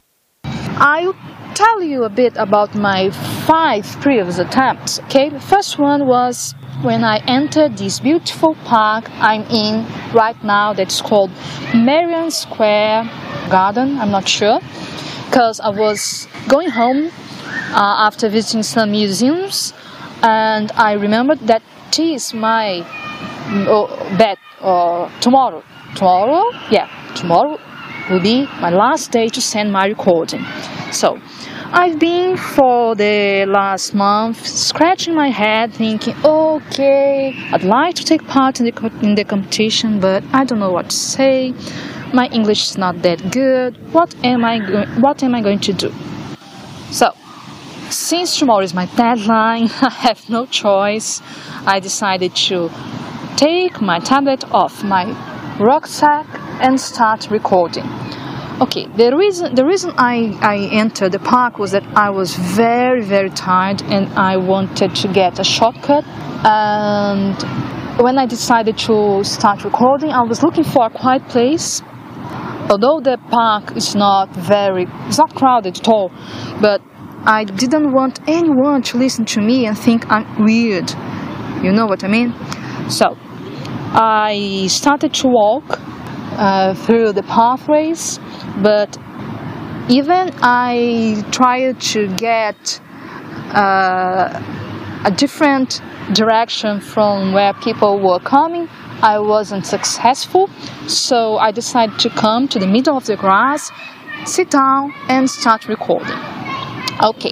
I'll tell you a bit about my five previous attempts. Okay, the first one was when I entered this beautiful park I'm in right now that's called Merrion Square Garden. I'm not sure because I was going home uh, after visiting some museums and I remembered that is my mm, oh, bet or oh, tomorrow. Tomorrow, yeah, tomorrow will be my last day to send my recording. So, I've been for the last month scratching my head, thinking, okay, I'd like to take part in the in the competition, but I don't know what to say. My English is not that good. What am I What am I going to do? So, since tomorrow is my deadline, [LAUGHS] I have no choice. I decided to take my tablet off my rucksack and start recording. Okay, the reason the reason I, I entered the park was that I was very very tired and I wanted to get a shortcut. And when I decided to start recording, I was looking for a quiet place. Although the park is not very it's not crowded at all, but I didn't want anyone to listen to me and think I'm weird. You know what I mean? So I started to walk uh, through the pathways, but even I tried to get uh, a different direction from where people were coming. I wasn't successful, so I decided to come to the middle of the grass, sit down, and start recording. Okay,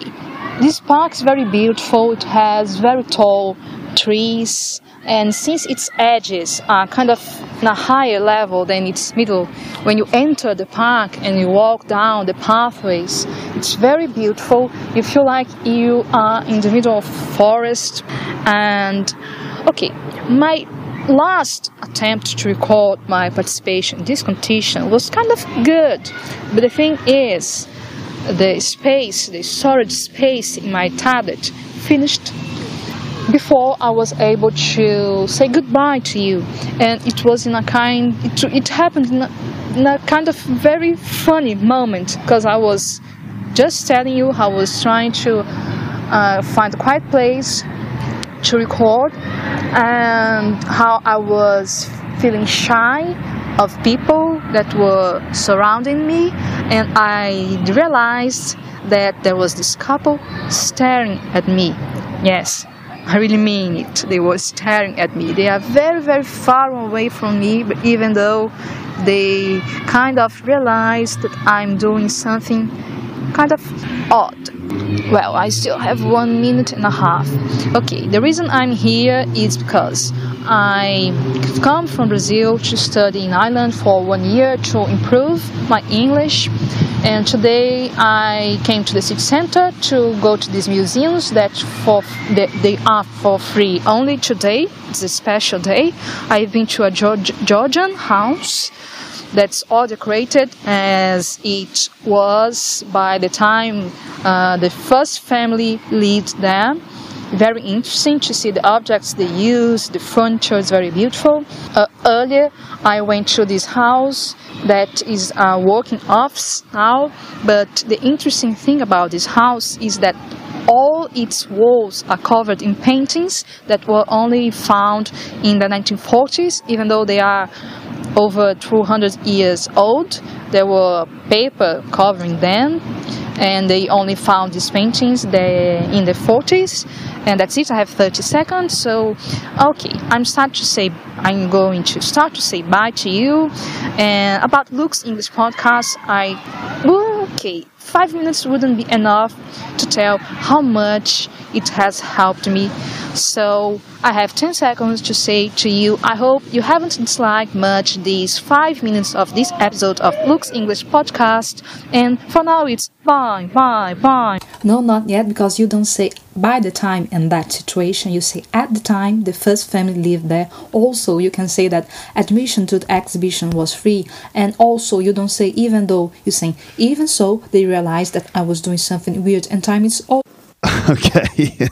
this park is very beautiful. It has very tall trees, and since its edges are kind of in a higher level than its middle, when you enter the park and you walk down the pathways, it's very beautiful. You feel like you are in the middle of forest. And okay, my last attempt to record my participation in this competition was kind of good, but the thing is, the space, the storage space in my tablet finished before I was able to say goodbye to you, and it was in a kind. It, it happened in a, in a kind of very funny moment because I was just telling you how I was trying to uh, find a quiet place to record, and how I was feeling shy of people that were surrounding me, and I realized that there was this couple staring at me. Yes, I really mean it. They were staring at me. They are very, very far away from me, but even though they kind of realized that I'm doing something kind of odd. Well, I still have one minute and a half. Okay, the reason I'm here is because I come from Brazil to study in Ireland for one year to improve my English. And today I came to the city center to go to these museums that for that they are for free only today. It's a special day. I've been to a Georg- Georgian house that's all decorated as it was by the time uh, the first family lived there. Very interesting to see the objects they use, the furniture is very beautiful. Uh, earlier, I went to this house that is a working office now, but the interesting thing about this house is that all its walls are covered in paintings that were only found in the 1940s, even though they are over 200 years old. There were paper covering them, and they only found these paintings in the 40s. And that's it. I have 30 seconds. So, okay, I'm start to say I'm going to start to say bye to you. And about Luke's English podcast, I okay, five minutes wouldn't be enough to tell how much it has helped me. So I have 10 seconds to say to you, I hope you haven't disliked much these 5 minutes of this episode of Luke's English podcast. And for now, it's bye, bye, bye. No, not yet, because you don't say by the time in that situation, you say at the time the first family lived there. Also, you can say that admission to the exhibition was free. And also, you don't say even though, you say even so, they realized that I was doing something weird and time is all. [LAUGHS] Okay, [LAUGHS]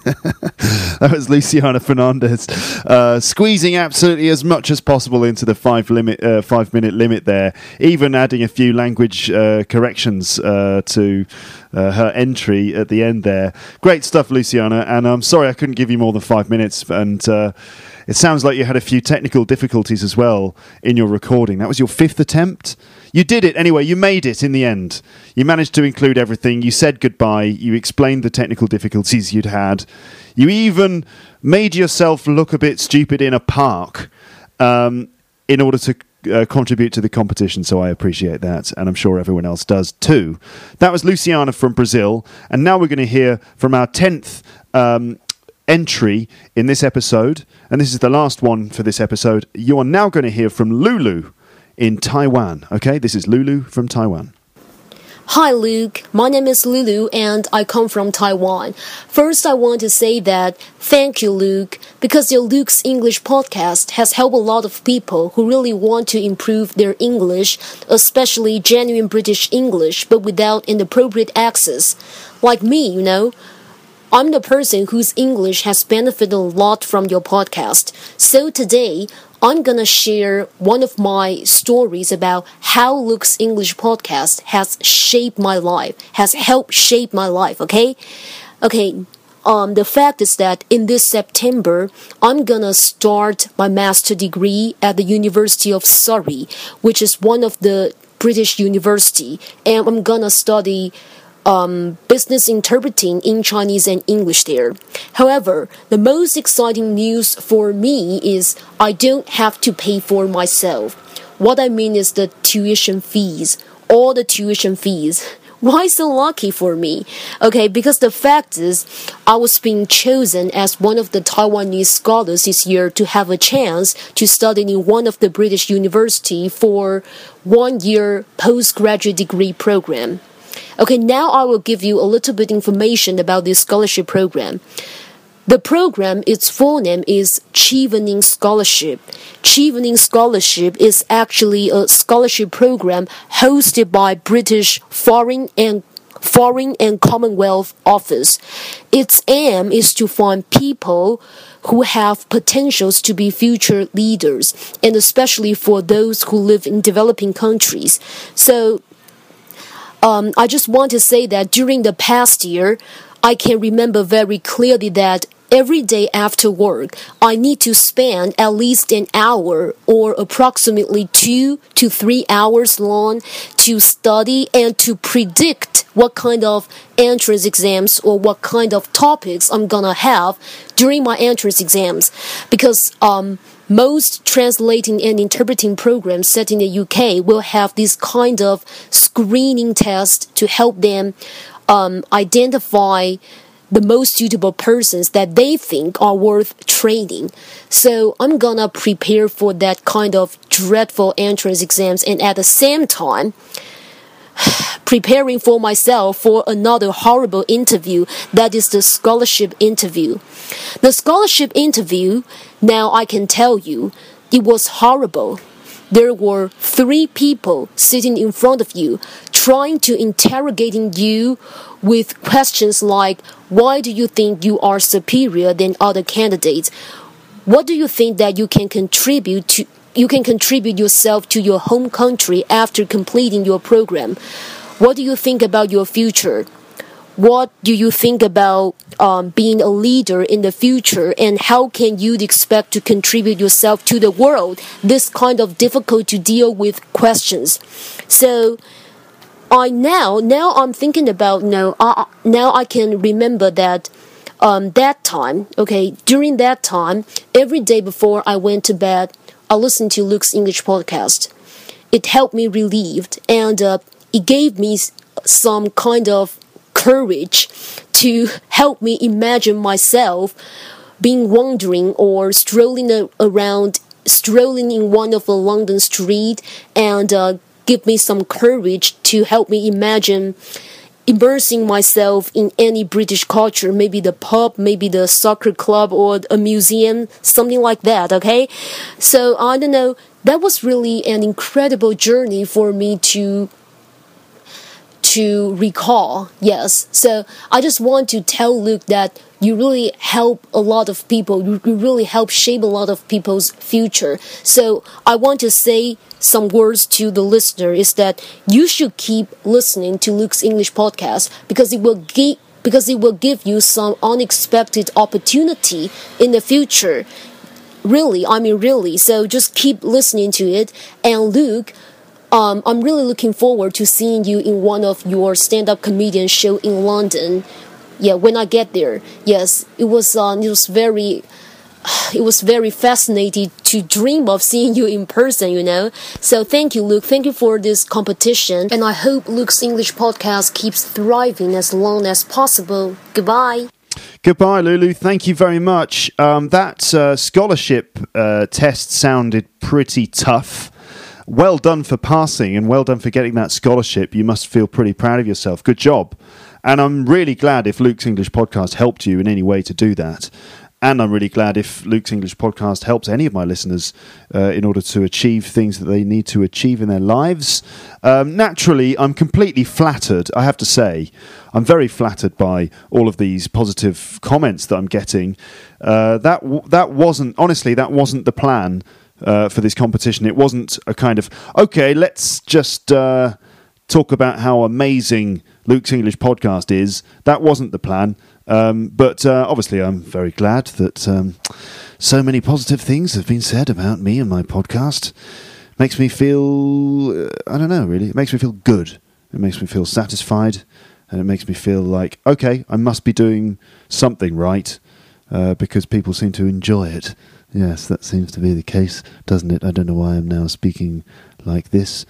that was Luciana Fernandez uh, squeezing absolutely as much as possible into the five limit, uh, five minute limit there. Even adding a few language uh, corrections uh, to uh, her entry at the end there. Great stuff, Luciana. And I'm sorry I couldn't give you more than five minutes. And uh, it sounds like you had a few technical difficulties as well in your recording. That was your fifth attempt. You did it anyway. You made it in the end. You managed to include everything. You said goodbye. You explained the technical difficulties you'd had. You even made yourself look a bit stupid in a park um, in order to uh, contribute to the competition, so I appreciate that, and I'm sure everyone else does too. That was Luciana from Brazil, and now we're going to hear from our 10th um, entry in this episode, and this is the last one for this episode. You are now going to hear from Lulu in Taiwan. Okay, this is Lulu from Taiwan. Hi, Luke. My name is Lulu and I come from Taiwan. First, I want to say that thank you, Luke, because your Luke's English podcast has helped a lot of people who really want to improve their English, especially genuine British English, but without inappropriate accents. Like me, you know. I'm the person whose English has benefited a lot from your podcast. So today, I'm gonna share one of my stories about how Luke's English podcast has shaped my life, has helped shape my life, okay? Okay, um, the fact is that in this September, I'm gonna start my master degree at the University of Surrey, which is one of the British university, and I'm gonna study um, business interpreting in Chinese and English there. However, the most exciting news for me is I don't have to pay for myself. What I mean is the tuition fees, all the tuition fees. [LAUGHS] Why so lucky for me? Okay, because the fact is, I was being chosen as one of the Taiwanese scholars this year to have a chance to study in one of the British university for one year postgraduate degree program. Okay, now I will give you a little bit information about this scholarship program. The program, its full name is Chevening Scholarship. Chevening Scholarship is actually a scholarship program hosted by British Foreign and Foreign and Commonwealth Office. Its aim is to find people who have potentials to be future leaders, and especially for those who live in developing countries. So um, I just want to say that during the past year, I can remember very clearly that every day after work, I need to spend at least an hour or approximately two to three hours long to study and to predict what kind of entrance exams or what kind of topics I'm gonna have during my entrance exams. Because um, most translating and interpreting programs set in the UK will have this kind of screening test to help them um, identify the most suitable persons that they think are worth training. So I'm gonna prepare for that kind of dreadful entrance exams and at the same time [SIGHS] preparing for myself for another horrible interview that is the scholarship interview. The scholarship interview, now I can tell you, it was horrible. There were three people sitting in front of you trying to interrogating you with questions like why do you think you are superior than other candidates? What do you think that you can contribute to you can contribute yourself to your home country after completing your program? What do you think about your future? what do you think about um, being a leader in the future and how can you expect to contribute yourself to the world this kind of difficult to deal with questions so i now now i'm thinking about no uh, now i can remember that um, that time okay during that time every day before i went to bed i listened to luke's english podcast. It helped me relieved and uh, it gave me some kind of courage to help me imagine myself being wandering or strolling around, strolling in one of the London street, and uh, give me some courage to help me imagine immersing myself in any British culture, maybe the pub, maybe the soccer club or a museum, something like that, okay? So I don't know, that was really an incredible journey for me to to recall. Yes. So I just want to tell Luke that you really help a lot of people. You really help shape a lot of people's future. So I want to say some words to the listener is that you should keep listening to Luke's English podcast because it will give because it will give you some unexpected opportunity in the future. Really, I mean really. So just keep listening to it and Luke um, I'm really looking forward to seeing you in one of your stand-up comedian show in London. Yeah, when I get there. Yes, it was. Uh, it was very. [SIGHS] It was very fascinating to dream of seeing you in person, you know. So thank you, Luke. Thank you for this competition, and I hope Luke's English podcast keeps thriving as long as possible. Goodbye. Goodbye, Lulu. Thank you very much. Um, that uh, scholarship uh, test sounded pretty tough well done for passing and well done for getting that scholarship. You must feel pretty proud of yourself. Good job. And I'm really glad if Luke's English podcast helped you in any way to do that. And I'm really glad if Luke's English podcast helps any of my listeners uh, in order to achieve things that they need to achieve in their lives. Um, naturally, I'm completely flattered, I have to say. I'm very flattered by all of these positive comments that I'm getting. Uh, that, w- that wasn't, honestly, that wasn't the plan uh, for this competition. It wasn't a kind of okay, let's just uh, talk about how amazing Luke's English podcast is. That wasn't the plan. Um, but uh, obviously, I'm very glad that um, so many positive things have been said about me and my podcast. Makes me feel, uh, I don't know, really. It makes me feel good. It makes me feel satisfied. And it makes me feel like, okay, I must be doing something right uh, because people seem to enjoy it. Yes, that seems to be the case, doesn't it? I don't know why I'm now speaking like this,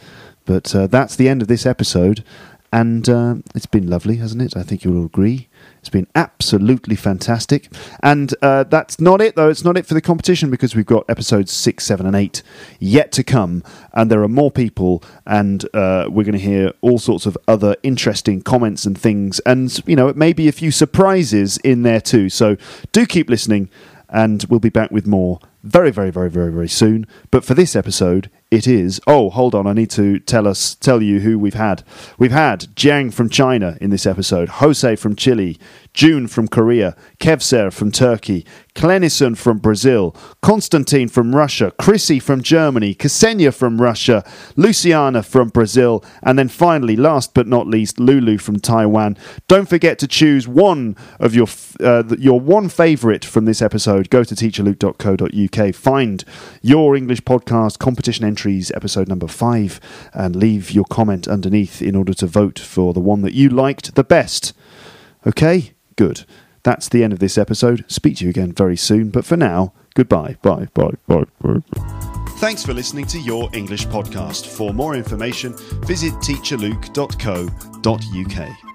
but uh, that's the end of this episode, and uh, it's been lovely, hasn't it? I think you'll agree. It's been absolutely fantastic. And uh, that's not it, though. It's not it for the competition because we've got episodes six, seven, and eight yet to come. And there are more people, and uh, we're going to hear all sorts of other interesting comments and things. And, you know, it may be a few surprises in there too. So do keep listening and we'll be back with more very, very, very, very, very soon. But for this episode, it is. Oh, hold on. I need to tell us, tell you who we've had. We've had Jiang from China in this episode, Jose from Chile, June from Korea, Kevser from Turkey, Clenison from Brazil, Konstantin from Russia, Chrissy from Germany, Ksenia from Russia, Luciana from Brazil, and then finally, last but not least, Lulu from Taiwan. Don't forget to choose one of your uh, your one favorite from this episode. Go to teacherluke.co.uk, find your English podcast competition entries, episode number five, and leave your comment underneath in order to vote for the one that you liked the best. Okay? Good. That's the end of this episode. Speak to you again very soon. But for now, goodbye. Bye. Bye. Bye. Bye. Thanks for listening to Your English Podcast. For more information, visit teacherluke.co.uk.